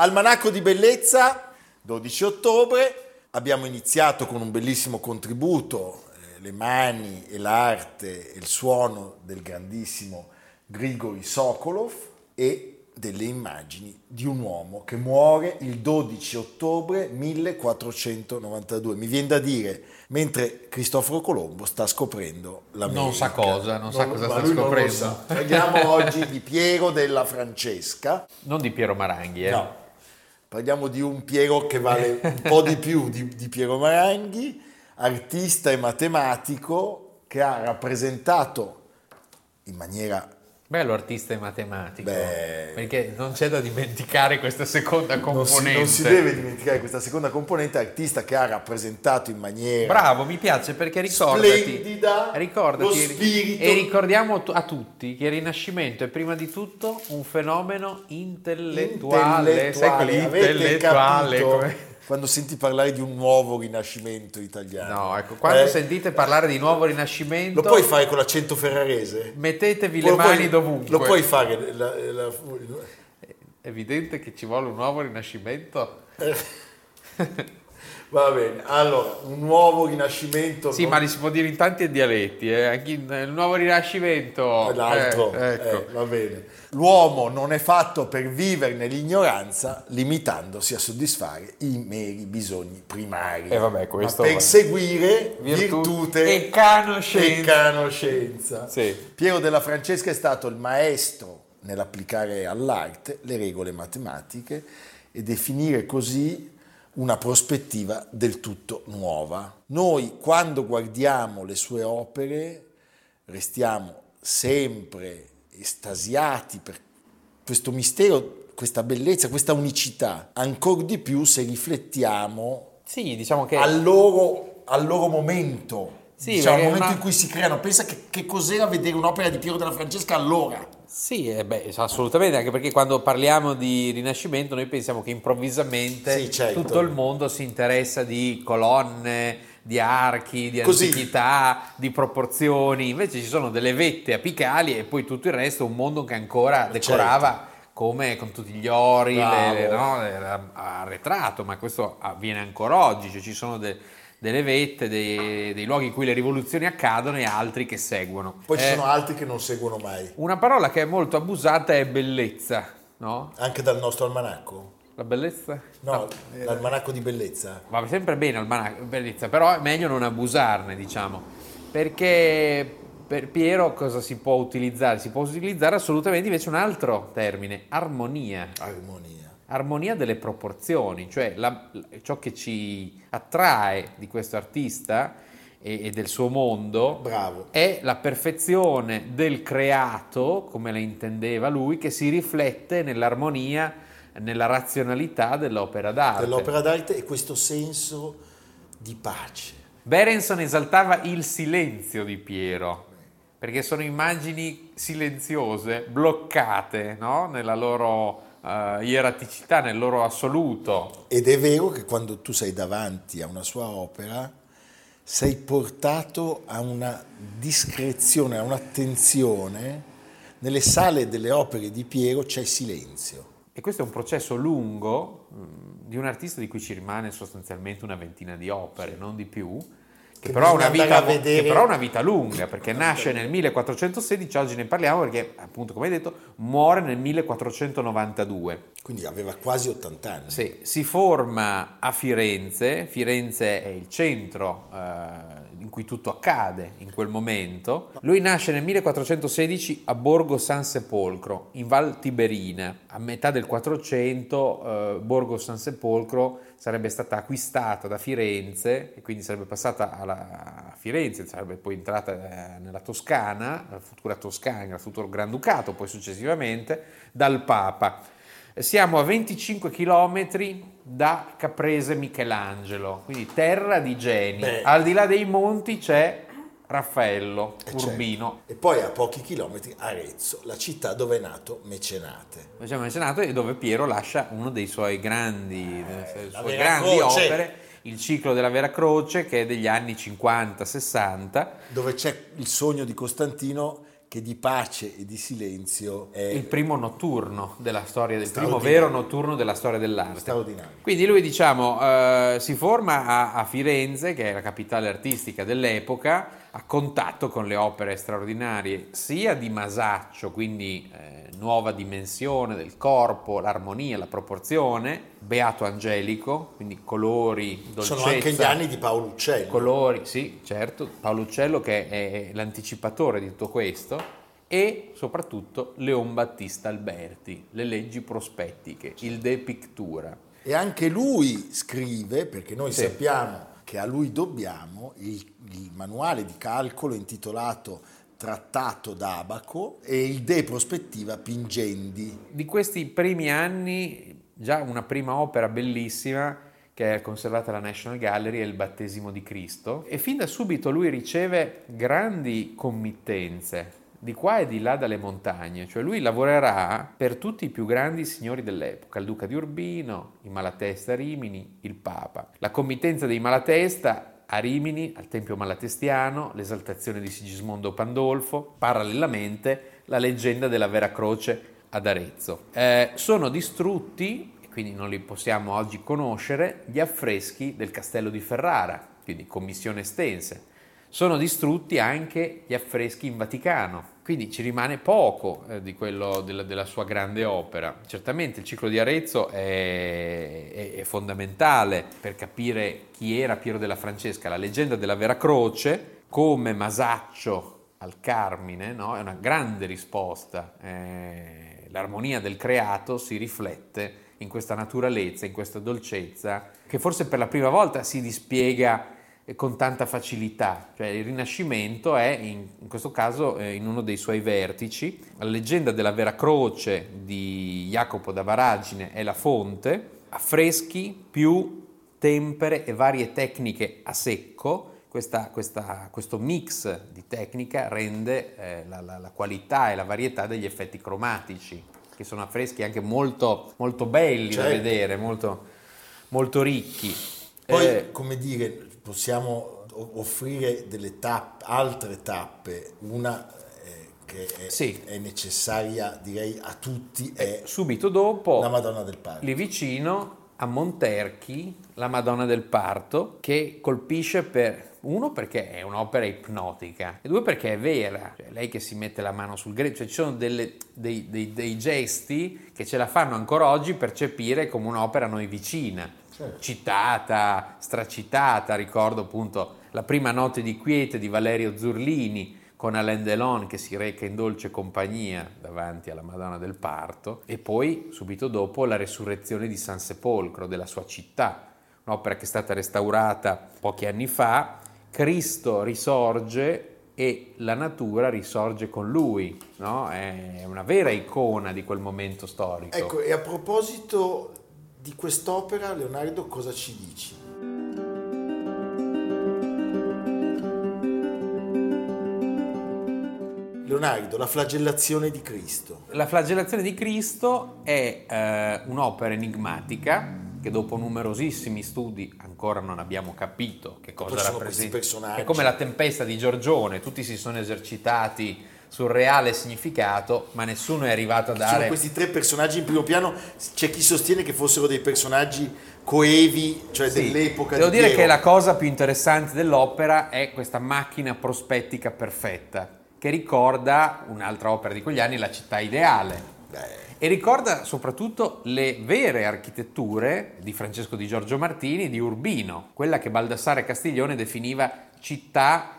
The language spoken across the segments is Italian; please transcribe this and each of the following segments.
Almanacco di bellezza, 12 ottobre, abbiamo iniziato con un bellissimo contributo, eh, le mani e l'arte e il suono del grandissimo Grigori Sokolov e delle immagini di un uomo che muore il 12 ottobre 1492. Mi viene da dire, mentre Cristoforo Colombo sta scoprendo l'America. Non sa cosa, non, non sa cosa sta scoprendo. Parliamo oggi di Piero della Francesca. Non di Piero Maranghi, eh? No Parliamo di un Piero che vale un po' di più di, di Piero Maranghi, artista e matematico che ha rappresentato in maniera Bello artista e matematico, Beh, perché non c'è da dimenticare questa seconda componente. Non si, non si, deve dimenticare questa seconda componente, artista che ha rappresentato in maniera Bravo, mi piace perché ricordati, splendida ricordati, lo spirito. E ricordiamo a tutti che il Rinascimento è prima di tutto un fenomeno intellettuale, intellettuale. sai intellettuale come quando senti parlare di un nuovo rinascimento italiano. No, ecco, quando eh, sentite parlare di nuovo rinascimento... Lo puoi fare con l'accento ferrarese? Mettetevi le mani puoi, dovunque. Lo puoi fare... La, la, È evidente che ci vuole un nuovo rinascimento. Va bene, allora, un nuovo rinascimento. Sì, non... ma li si può dire in tanti dialetti, eh? Anche in, il nuovo rinascimento. L'altro, eh, ecco. eh, va bene. L'uomo non è fatto per vivere nell'ignoranza, limitandosi a soddisfare i meri bisogni primari. E vabbè, questo ma per seguire virtù, virtute e conoscenza. E conoscenza. Sì. Piero della Francesca è stato il maestro nell'applicare all'arte le regole matematiche e definire così una prospettiva del tutto nuova. Noi quando guardiamo le sue opere restiamo sempre estasiati per questo mistero, questa bellezza, questa unicità, ancora di più se riflettiamo sì, diciamo che... al, loro, al loro momento, sì, diciamo, al momento una... in cui si creano. Pensa che, che cos'era vedere un'opera di Piero della Francesca allora. Sì, eh beh, assolutamente, anche perché quando parliamo di Rinascimento noi pensiamo che improvvisamente sì, certo. tutto il mondo si interessa di colonne, di archi, di Così. antichità, di proporzioni, invece ci sono delle vette apicali e poi tutto il resto un mondo che ancora certo. decorava certo. come con tutti gli ori, le, no, arretrato, ma questo avviene ancora oggi, cioè ci sono delle delle vette, dei, dei, luoghi in cui le rivoluzioni accadono e altri che seguono. Poi eh, ci sono altri che non seguono mai. Una parola che è molto abusata è bellezza, no? Anche dal nostro almanacco? La bellezza? No, no. l'almanacco di bellezza. Va sempre bene l'almanacco di bellezza, però è meglio non abusarne, diciamo. Perché per Piero cosa si può utilizzare? Si può utilizzare assolutamente invece un altro termine, armonia. Armonia armonia delle proporzioni, cioè la, ciò che ci attrae di questo artista e, e del suo mondo Bravo. è la perfezione del creato, come la intendeva lui, che si riflette nell'armonia, nella razionalità dell'opera d'arte. Dell'opera d'arte e questo senso di pace. Berenson esaltava il silenzio di Piero, perché sono immagini silenziose, bloccate no? nella loro uh, ieraticità nel loro assoluto. Ed è vero che quando tu sei davanti a una sua opera sei portato a una discrezione, a un'attenzione. Nelle sale delle opere di Piero c'è silenzio. E questo è un processo lungo di un artista di cui ci rimane sostanzialmente una ventina di opere, non di più, che, però vita, vedere... che, però ha una vita, lunga, perché nasce nel 1416, oggi ne parliamo perché, appunto, come hai detto, muore nel 1492. Quindi aveva quasi 80 anni. Sì, si forma a Firenze, Firenze è il centro eh, in cui tutto accade in quel momento. Lui nasce nel 1416 a Borgo San Sepolcro, in Val Tiberina. A metà del 400 eh, Borgo San Sepolcro sarebbe stata acquistata da Firenze e quindi sarebbe passata alla, a Firenze, sarebbe poi entrata eh, nella Toscana, la futura Toscana, il futuro Granducato, poi successivamente, dal Papa. Siamo a 25 km da Caprese Michelangelo, quindi terra di geni. Beh. Al di là dei monti c'è Raffaello e certo. Urbino. Certo. E poi a pochi chilometri Arezzo, la città dove è nato Mecenate. Diciamo Mecenate e dove Piero lascia uno dei suoi grandi, eh, sue grandi Croce. opere, il ciclo della Vera Croce che è degli anni 50-60. Dove c'è il sogno di Costantino che di pace e di silenzio è il primo notturno della storia del primo vero notturno della storia dell'arte. Straordinario. Quindi lui diciamo eh, si forma a, a, Firenze, che è la capitale artistica dell'epoca, a contatto con le opere straordinarie sia di Masaccio, quindi eh, nuova dimensione del corpo, l'armonia, la proporzione, Beato Angelico, quindi colori, dolcezza. Sono anche gli anni di Paolo Uccello. Colori, sì, certo, Paolo Uccello che è l'anticipatore di tutto questo e soprattutto Leon Battista Alberti, le leggi prospettiche, il De Pictura. E anche lui scrive, perché noi sì. sappiamo che a lui dobbiamo il, il manuale di calcolo intitolato Trattato d'Abaco e il De Prospettiva Pingendi. Di questi primi anni, già una prima opera bellissima che è conservata alla National Gallery è il Battesimo di Cristo e fin da subito lui riceve grandi committenze di qua e di là dalle montagne, cioè lui lavorerà per tutti i più grandi signori dell'epoca, il duca di Urbino, i Malatesta a Rimini, il Papa. La committenza dei Malatesta a Rimini, al Tempio Malatestiano, l'esaltazione di Sigismondo Pandolfo, parallelamente la leggenda della Vera Croce ad Arezzo. Eh, sono distrutti, quindi non li possiamo oggi conoscere, gli affreschi del castello di Ferrara, quindi commissione estense sono distrutti anche gli affreschi in Vaticano, quindi ci rimane poco eh, di quello della, della, sua grande opera. Certamente il ciclo di Arezzo è, è, è, fondamentale per capire chi era Piero della Francesca, la leggenda della Vera Croce, come Masaccio al Carmine, no? è una grande risposta. Eh, l'armonia del creato si riflette in questa naturalezza, in questa dolcezza, che forse per la prima volta si dispiega con tanta facilità. Cioè, il Rinascimento è, in, in questo caso, eh, in uno dei suoi vertici. La leggenda della Vera Croce di Jacopo da Varagine è la fonte, affreschi più tempere e varie tecniche a secco. Questa, questa, questo mix di tecnica rende eh, la, la, la, qualità e la varietà degli effetti cromatici, che sono affreschi anche molto, molto belli certo. da vedere, molto, molto ricchi. Poi, eh, come dire, possiamo offrire delle tappe, altre tappe, una eh, che è, sì. è, necessaria direi a tutti è subito dopo la Madonna del Parto. Lì vicino a Monterchi la Madonna del Parto che colpisce per uno perché è un'opera ipnotica e due perché è vera, cioè, lei che si mette la mano sul greco, cioè ci sono delle, dei, dei, dei gesti che ce la fanno ancora oggi percepire come un'opera a noi vicina certo. citata, stracitata, ricordo appunto la prima notte di quiete di Valerio Zurlini con Alain Delon che si reca in dolce compagnia davanti alla Madonna del Parto e poi subito dopo la resurrezione di San Sepolcro della sua città, un'opera che è stata restaurata pochi anni fa, Cristo risorge e la natura risorge con lui, no? è una vera icona di quel momento storico. Ecco, e a proposito di quest'opera, Leonardo, cosa ci dici? Leonardo, la flagellazione di Cristo. La flagellazione di Cristo è eh, un'opera enigmatica che dopo numerosissimi studi ancora non abbiamo capito che cosa rappresenta. È come la tempesta di Giorgione, tutti si sono esercitati sul reale significato, ma nessuno è arrivato a dare... Sono questi tre personaggi in primo piano, c'è chi sostiene che fossero dei personaggi coevi, cioè sì, dell'epoca devo di dire Piero. che la cosa più interessante dell'opera è questa macchina prospettica perfetta, che ricorda un'altra opera di quegli anni, La città ideale. Beh. E ricorda soprattutto le vere architetture di Francesco di Giorgio Martini, di Urbino, quella che Baldassare Castiglione definiva città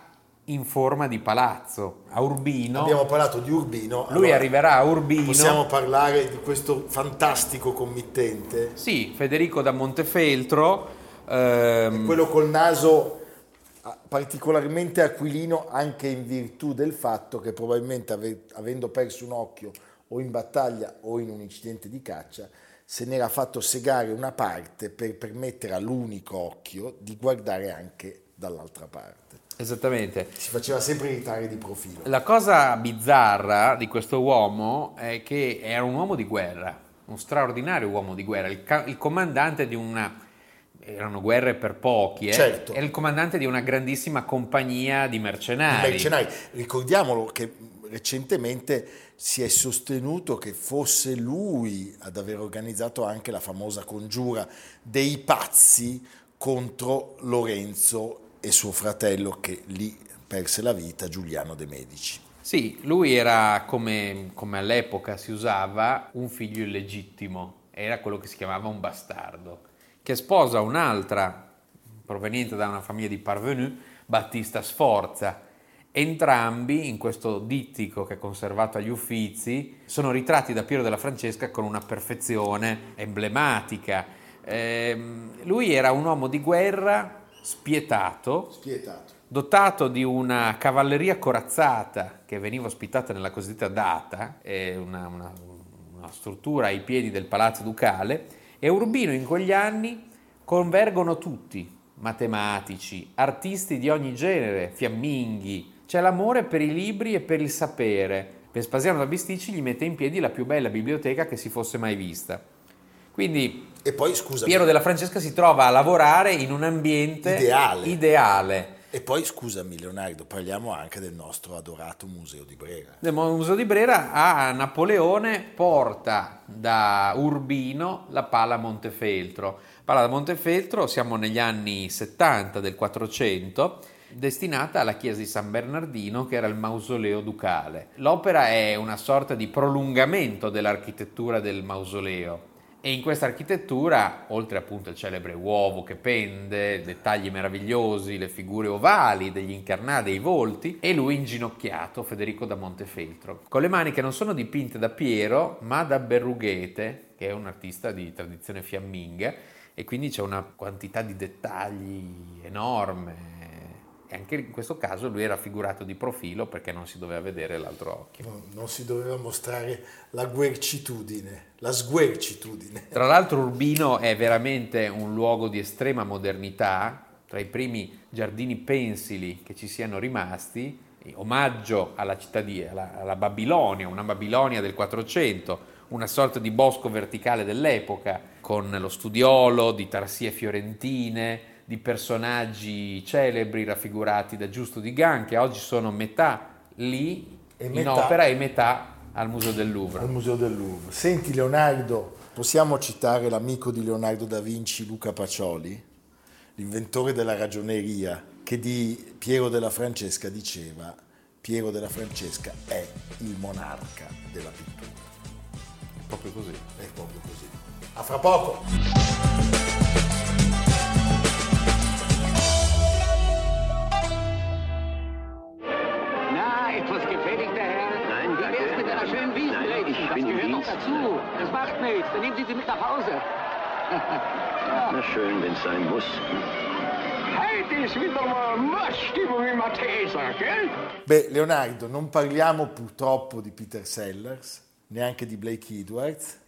in forma di palazzo. A Urbino. Abbiamo parlato di Urbino. Lui allora arriverà a Urbino. Possiamo parlare di questo fantastico committente. Sì, Federico da Montefeltro. Ehm... Quello col naso particolarmente aquilino anche in virtù del fatto che probabilmente ave- avendo perso un occhio o in battaglia o in un incidente di caccia se n'era fatto segare una parte per permettere all'unico occhio di guardare anche dall'altra parte. Esattamente. Si faceva sempre irritare di profilo. La cosa bizzarra di questo uomo è che era un uomo di guerra, un straordinario uomo di guerra, il, ca- il comandante di una erano guerre per pochi, eh? certo. è il comandante di una grandissima compagnia di mercenari. Di mercenari. Ricordiamolo che recentemente si è sostenuto che fosse lui ad aver organizzato anche la famosa congiura dei pazzi contro Lorenzo e suo fratello che lì perse la vita, Giuliano de' Medici. Sì, lui era come, come all'epoca si usava un figlio illegittimo, era quello che si chiamava un bastardo, che sposa un'altra proveniente da una famiglia di parvenu, Battista Sforza. Entrambi, in questo dittico che è conservato agli Uffizi, sono ritratti da Piero della Francesca con una perfezione emblematica. Eh, lui era un uomo di guerra spietato, spietato, dotato di una cavalleria corazzata che veniva ospitata nella cosiddetta data, una, una, una struttura ai piedi del palazzo ducale, e Urbino in quegli anni convergono tutti, matematici, artisti di ogni genere, fiamminghi, c'è l'amore per i libri e per il sapere. Vespasiano da Bisticci gli mette in piedi la più bella biblioteca che si fosse mai vista. Quindi e poi, scusami, Piero della Francesca si trova a lavorare in un ambiente ideale. ideale. E poi, scusami Leonardo, parliamo anche del nostro adorato Museo di Brera. Il Museo di Brera a Napoleone porta da Urbino la pala Montefeltro. Pala da Montefeltro, siamo negli anni 70 del 400, destinata alla chiesa di San Bernardino che era il mausoleo ducale. L'opera è una sorta di prolungamento dell'architettura del mausoleo e in questa architettura, oltre appunto al celebre uovo che pende, dettagli meravigliosi, le figure ovali degli incarnati, dei volti, e lui inginocchiato, Federico da Montefeltro, con le mani che non sono dipinte da Piero, ma da Berrughete, che è un artista di tradizione fiamminga, e quindi c'è una quantità di dettagli enorme, e anche in questo caso lui era figurato di profilo perché non si doveva vedere l'altro occhio. No, non si doveva mostrare la guercitudine, la sguercitudine. Tra l'altro Urbino è veramente un luogo di estrema modernità, tra i primi giardini pensili che ci siano rimasti, omaggio alla città di alla, alla Babilonia, una Babilonia del 400, una sorta di bosco verticale dell'epoca, con lo studiolo di tarsie fiorentine, di personaggi celebri raffigurati da Giusto di Gan, che oggi sono metà lì e in metà, opera e metà al Museo del Louvre. Al Museo del Louvre. Senti Leonardo, possiamo citare l'amico di Leonardo da Vinci, Luca Pacioli, l'inventore della ragioneria, che di Piero della Francesca diceva Piero della Francesca è il monarca della pittura. È proprio così. È proprio così. A fra poco! Dazu. Das macht nichts. Dann nehmen Sie sie mit nach Hause. ja. Na schön, wenn es sein muss. Heute ist wieder mal Muststimmung im Matesa, gell? Beh, Leonardo, non parliamo purtroppo di Peter Sellers, neanche di Blake Edwards,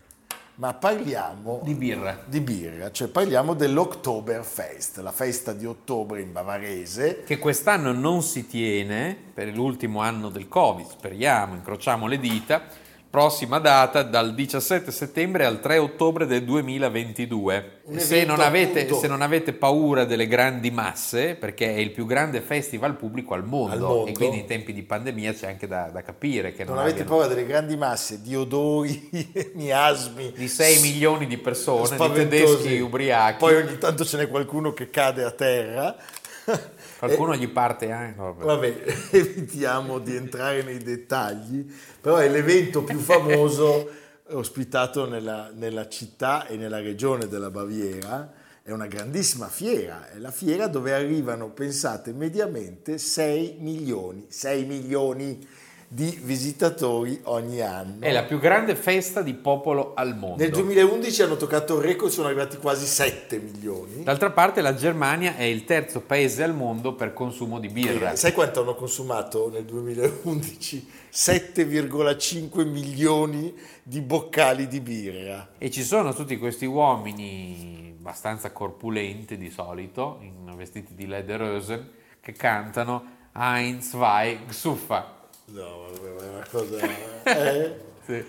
ma parliamo di birra. Di birra, cioè parliamo dell'Oktoberfest, la festa di ottobre in bavarese. Che quest'anno non si tiene per l'ultimo anno del Covid, speriamo, incrociamo le dita, prossima data dal 17 settembre al 3 ottobre del 2022. Se non, avete, se non, avete, paura delle grandi masse, perché è il più grande festival pubblico al mondo, al mondo. e quindi in tempi di pandemia c'è anche da, da capire che non, non avete paura delle grandi masse di odori, miasmi, di 6 milioni di persone, di tedeschi ubriachi. Poi ogni tanto ce n'è qualcuno che cade a terra. Qualcuno e, gli parte anche. Vabbè. vabbè, evitiamo di entrare nei dettagli, però è l'evento più famoso ospitato nella, nella città e nella regione della Baviera. È una grandissima fiera, è la fiera dove arrivano, pensate, mediamente 6 milioni, 6 milioni di visitatori ogni anno. È la più grande festa di popolo al mondo. Nel 2011 hanno toccato il record, sono arrivati quasi 7 milioni. D'altra parte la Germania è il terzo paese al mondo per consumo di birra. E sai quanto hanno consumato nel 2011? 7,5 milioni di boccali di birra. E ci sono tutti questi uomini abbastanza corpulenti di solito, in vestiti di lederhosen, che cantano Heinz, Zwei, Gsuffa No, è una cosa... È, sì.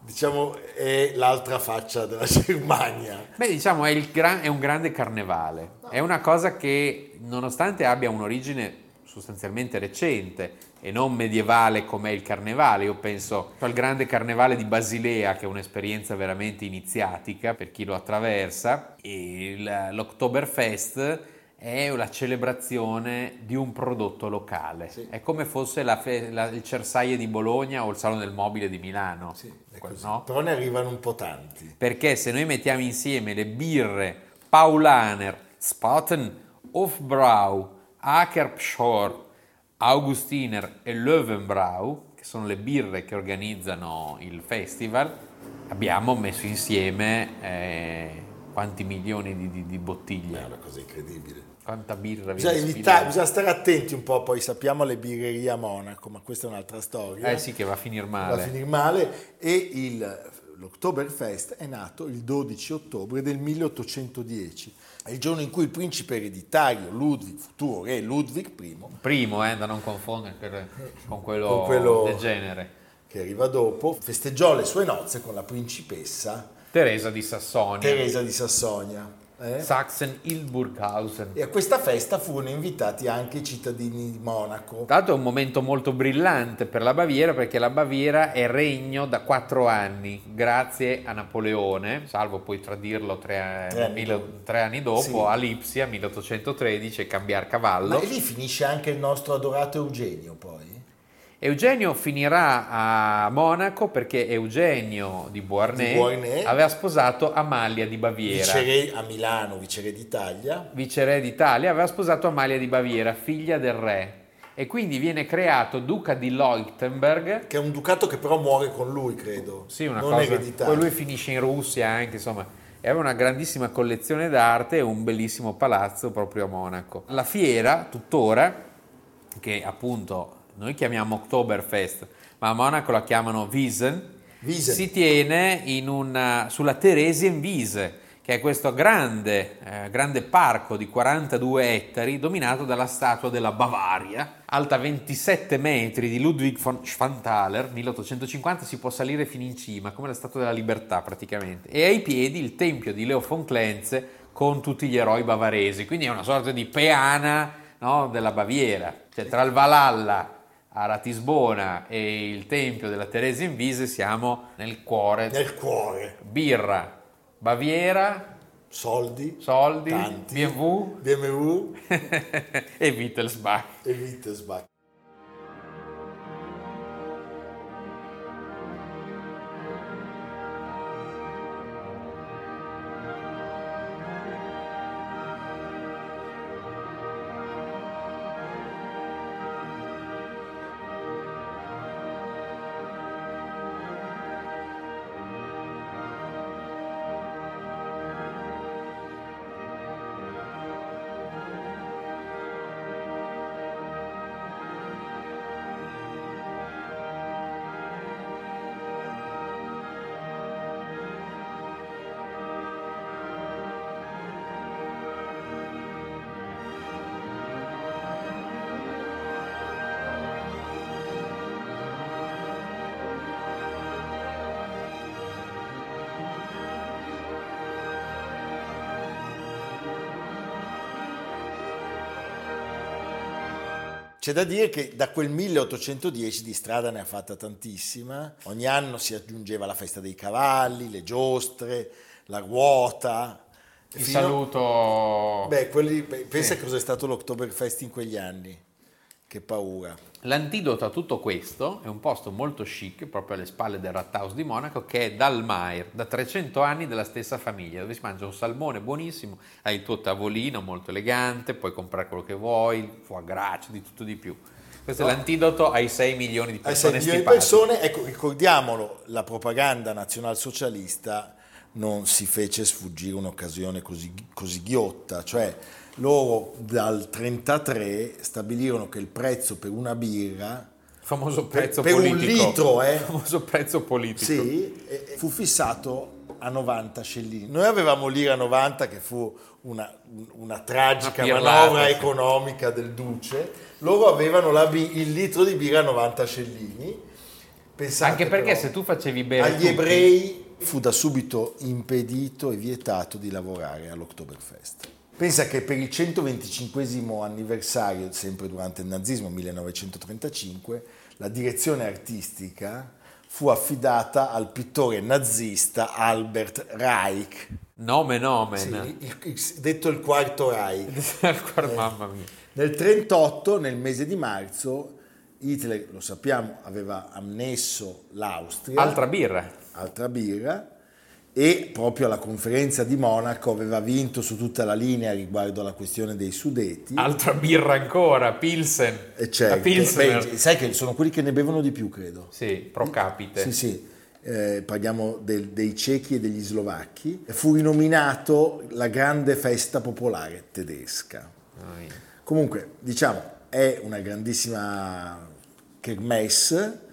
Diciamo è l'altra faccia della Germania. Beh, diciamo è, gran, è un grande carnevale. È una cosa che, nonostante abbia un'origine sostanzialmente recente e non medievale come è il carnevale. Io penso al grande carnevale di Basilea, che è un'esperienza veramente iniziatica per chi lo attraversa, e l'Oktoberfest è la celebrazione di un prodotto locale. Sì. È come fosse la fe- la, il Cersaie di Bologna o il Salone del Mobile di Milano. Sì, no? Però ne arrivano un po' tanti. Perché se noi mettiamo insieme le birre Paulaner, Spaten, Hofbrau, Akerpschor, Augustiner e Löwenbrau, che sono le birre che organizzano il festival, abbiamo messo insieme eh, quanti milioni di, di, di bottiglie. È una cosa incredibile. Quanta birra bisogna, evitare, bisogna stare attenti un po', poi sappiamo le birrerie a Monaco, ma questa è un'altra storia. Eh sì, che va a finire male. Va a finire male e il, l'Oktoberfest è nato il 12 ottobre del 1810. È il giorno in cui il principe ereditario Ludwig, futuro re Ludwig I, primo eh, da non confondere con, quello con quello del genere, che arriva dopo, festeggiò le sue nozze con la principessa Teresa di Sassonia. Teresa di Sassonia. Eh? Sachsen-Hildburghausen. E a questa festa furono invitati anche i cittadini di Monaco. L'altro è un momento molto brillante per la Baviera perché la Baviera è regno da quattro anni grazie a Napoleone, salvo poi tradirlo tre, tre, anni, mille, dopo. Tre anni dopo sì. a Lipsia 1813 e cambiare cavallo. Ma lì finisce anche il nostro adorato Eugenio poi. Eugenio finirà a Monaco perché Eugenio di Beauharnais, di Beauharnais aveva sposato Amalia di Baviera. Viceré a Milano, viceré d'Italia. Viceré d'Italia, aveva sposato Amalia di Baviera, figlia del re. E quindi viene creato duca di Leuchtenberg. Che è un ducato che però muore con lui, credo. Sì, una non cosa. Ereditario. Poi lui finisce in Russia anche, insomma. E aveva una grandissima collezione d'arte e un bellissimo palazzo proprio a Monaco. La fiera, tuttora, che appunto noi chiamiamo Oktoberfest, ma a Monaco la chiamano Wiesen, Wiesen. si tiene una, sulla Theresienwiese, che è questo grande, eh, grande, parco di 42 ettari dominato dalla statua della Bavaria, alta 27 metri di Ludwig von Schwanthaler, 1850, si può salire fino in cima, come la statua della libertà praticamente, e ai piedi il tempio di Leo von Klenze con tutti gli eroi bavaresi, quindi è una sorta di peana no, della Baviera, cioè tra il Valhalla a Ratisbona e il tempio della Teresa in Vise siamo nel cuore. Nel cuore. Birra, Baviera, soldi, soldi tanti, BMW, BMW e Wittelsbach. E Wittelsbach. C'è da dire che da quel 1810 di strada ne ha fatta tantissima. Ogni anno si aggiungeva la festa dei cavalli, le giostre, la ruota. Il fino... saluto. Beh, quelli... pensa sì. cosa è stato l'Oktoberfest in quegli anni. Che paura. L'antidoto a tutto questo è un posto molto chic, proprio alle spalle del Rathaus di Monaco, che è Dalmair, da 300 anni della stessa famiglia, dove si mangia un salmone buonissimo, hai il tuo tavolino molto elegante, puoi comprare quello che vuoi, foie gras, di tutto di più. Questo no. è l'antidoto ai 6 milioni di persone. Ai 6 milioni di persone, ecco, ricordiamolo, la propaganda nazionalsocialista non si fece sfuggire un'occasione così, così ghiotta, cioè loro dal 1933 stabilirono che il prezzo per una birra famoso prezzo per, politico. per un litro eh, famoso prezzo politico. Sì, fu fissato a 90 scellini. Noi avevamo l'ira 90 che fu una, una tragica una manovra economica del duce. Loro avevano il litro di birra a 90 scellini. Pensate anche perché se tu facevi bere agli tutti... ebrei fu da subito impedito e vietato di lavorare all'Oktoberfest Pensa che per il 125 anniversario, sempre durante il nazismo, 1935, la direzione artistica fu affidata al pittore nazista Albert Reich. Nome nome. Sì, il, il, detto il quarto Reich. eh, mamma mia. Nel 1938, nel mese di marzo, Hitler, lo sappiamo, aveva ammesso l'Austria. Altra birra. Altra birra e proprio alla conferenza di Monaco aveva vinto su tutta la linea riguardo alla questione dei Sudeti. Altra birra ancora, Pilsen. E certo. Beh, sai che sono quelli che ne bevono di più, credo. Sì, pro capite. Sì, sì. Eh, parliamo del, dei cechi e degli slovacchi. Fu rinominato la grande festa popolare tedesca. Oh, yeah. Comunque, diciamo, è una grandissima kermesse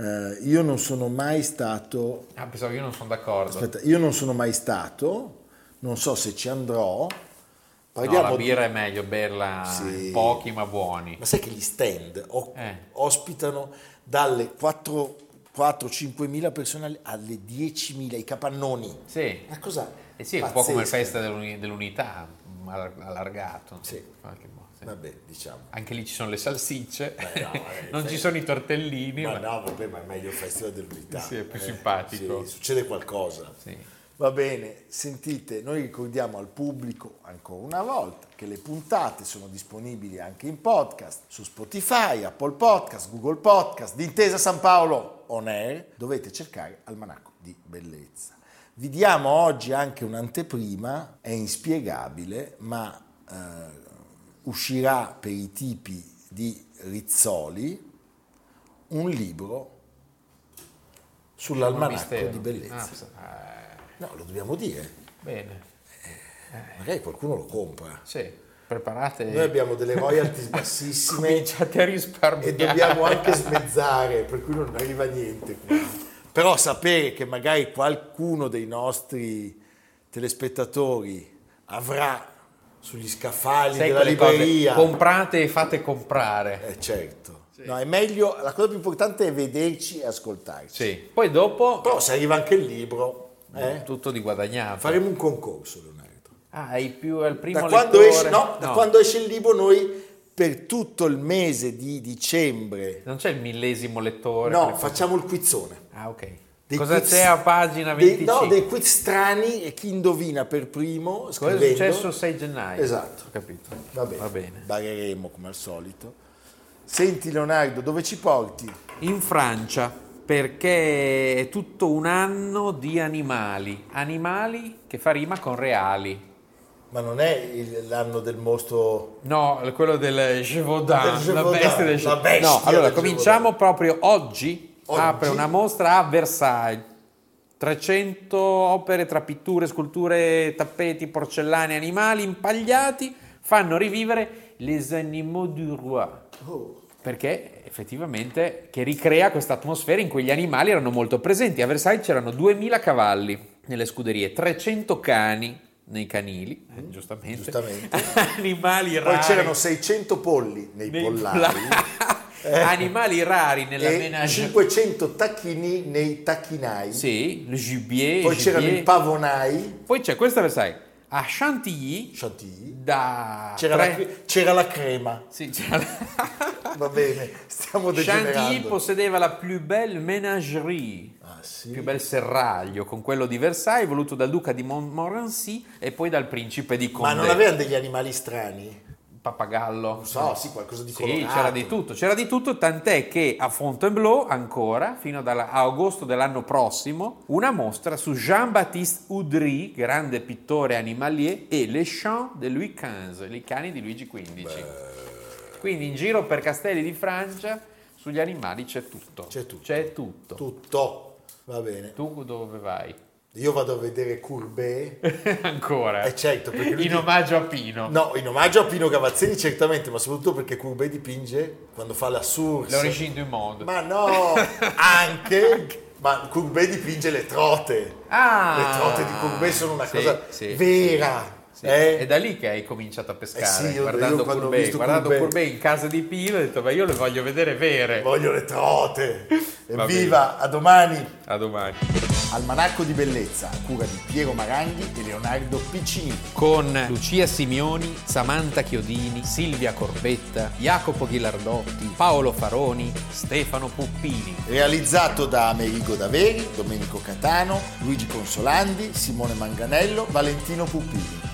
Uh, io non sono mai stato. Ah, pensavo io non sono d'accordo. Aspetta, io non sono mai stato, non so se ci andrò. Parliamo no, la birra di... è meglio berla sì. pochi ma buoni. Ma sai che gli stand o- eh. ospitano dalle 4-5 mila persone alle 10 mila, i capannoni. Sì. Ma cosa? Eh sì, è un po' come il festa dell'unità allargato. Sì. Modo. Vabbè, diciamo. Anche lì ci sono le salsicce, Beh, no, non ci sono i tortellini. Ma, ma, no, vabbè, ma è meglio il Festival dell'Unità. Sì, è più eh, simpatico. Sì, succede qualcosa. Sì. Va bene, sentite, noi ricordiamo al pubblico ancora una volta che le puntate sono disponibili anche in podcast su Spotify, Apple Podcast, Google Podcast, d'Intesa San Paolo On Air, dovete cercare Almanacco di Bellezza. Vi diamo oggi anche un'anteprima, è inspiegabile, ma eh, uscirà per i tipi di Rizzoli un libro sull'almanacco di bellezza. Ah, no, lo dobbiamo dire. Bene. Eh, magari qualcuno lo compra. Sì, preparate. Noi abbiamo delle royalties bassissime. Cominciate a risparmiare. E dobbiamo anche smezzare, per cui non arriva niente. Però sapere che magari qualcuno dei nostri telespettatori avrà sugli scaffali Sai della libreria. Cose, comprate e fate comprare. Eh certo. Sì. No, è meglio, la cosa più importante è vederci e ascoltarci. Sì. Poi dopo... Però se arriva anche il libro... Eh? Tutto di guadagnato. Faremo un concorso, Leonardo. Ah, hai più al primo da quando, esce, no, no. da quando esce il libro noi per tutto il mese di dicembre... Non c'è il millesimo lettore? No, facciamo il quizzone. Ah, ok. Cosa quiz, c'è a pagina 25? Dei, no, dei quiz strani e chi indovina per primo Cosa è successo il 6 gennaio? Esatto. Ho capito. Va bene. Va bene. Bareremo come al solito. Senti Leonardo, dove ci porti? In Francia, perché è tutto un anno di animali. Animali che fa rima con reali. Ma non è il, l'anno del mostro... No, quello del Gévaudan, la bestia del Gévaudan. No, allora cominciamo proprio oggi Oggi... apre una mostra a Versailles. 300 opere tra pitture, sculture, tappeti, porcellane, animali impagliati fanno rivivere les animaux du roi. Oh. Perché effettivamente che ricrea questa atmosfera in cui gli animali erano molto presenti. A Versailles c'erano 2000 cavalli nelle scuderie, 300 cani nei canili, eh, giustamente. giustamente. animali rari. Poi c'erano 600 polli nei, nei pollari. Polla- eh. animali rari nella e menagerie. 500 tacchini nei tacchinai. Sì, le gibier. Poi gibier. c'erano i pavonai. Poi c'è questa Versailles. A Chantilly, Chantilly. Da c'era, tre... la, c'era la crema. Sì, c'era la... Va bene, stiamo degenerando. Chantilly possedeva la più belle ménagerie, ah, sì? più bel serraglio, con quello di Versailles, voluto dal duca di Montmorency e poi dal principe di Condé. Ma non avevano degli animali strani? pappagallo. Non so, sì, qualcosa di colorato. Sì, c'era di tutto, c'era di tutto, tant'è che a Fontainebleau ancora, fino ad agosto dell'anno prossimo, una mostra su Jean-Baptiste Udry, grande pittore animalier, e Les Champs de Louis XV, i cani di Luigi XV. Beh. Quindi in giro per castelli di Francia, sugli animali c'è tutto. C'è tutto. C'è tutto. Tutto, va bene. Tu dove vai? Io vado a vedere Courbet. Ancora? Eh certo, in di... omaggio a Pino. No, in omaggio a Pino Gavazzini certamente, ma soprattutto perché Courbet dipinge quando fa la source. L'origine du monde. Ma no, anche... ma Courbet dipinge le trote. Ah, le trote di Courbet sono una sì, cosa sì, vera. Sì. Eh? È da lì che hai cominciato a pescare, eh sì, guardando, Courbet, guardando Courbet. Courbet in casa di Pino, ho detto ma io le voglio vedere vere. Voglio le trote. Evviva, a domani. A domani. Almanacco di bellezza a cura di Piero Maranghi e Leonardo Piccini. Con Lucia Simioni, Samantha Chiodini, Silvia Corbetta, Jacopo Ghilardotti, Paolo Faroni, Stefano Puppini. Realizzato da Amerigo Daveri, Domenico Catano, Luigi Consolandi, Simone Manganello, Valentino Puppini.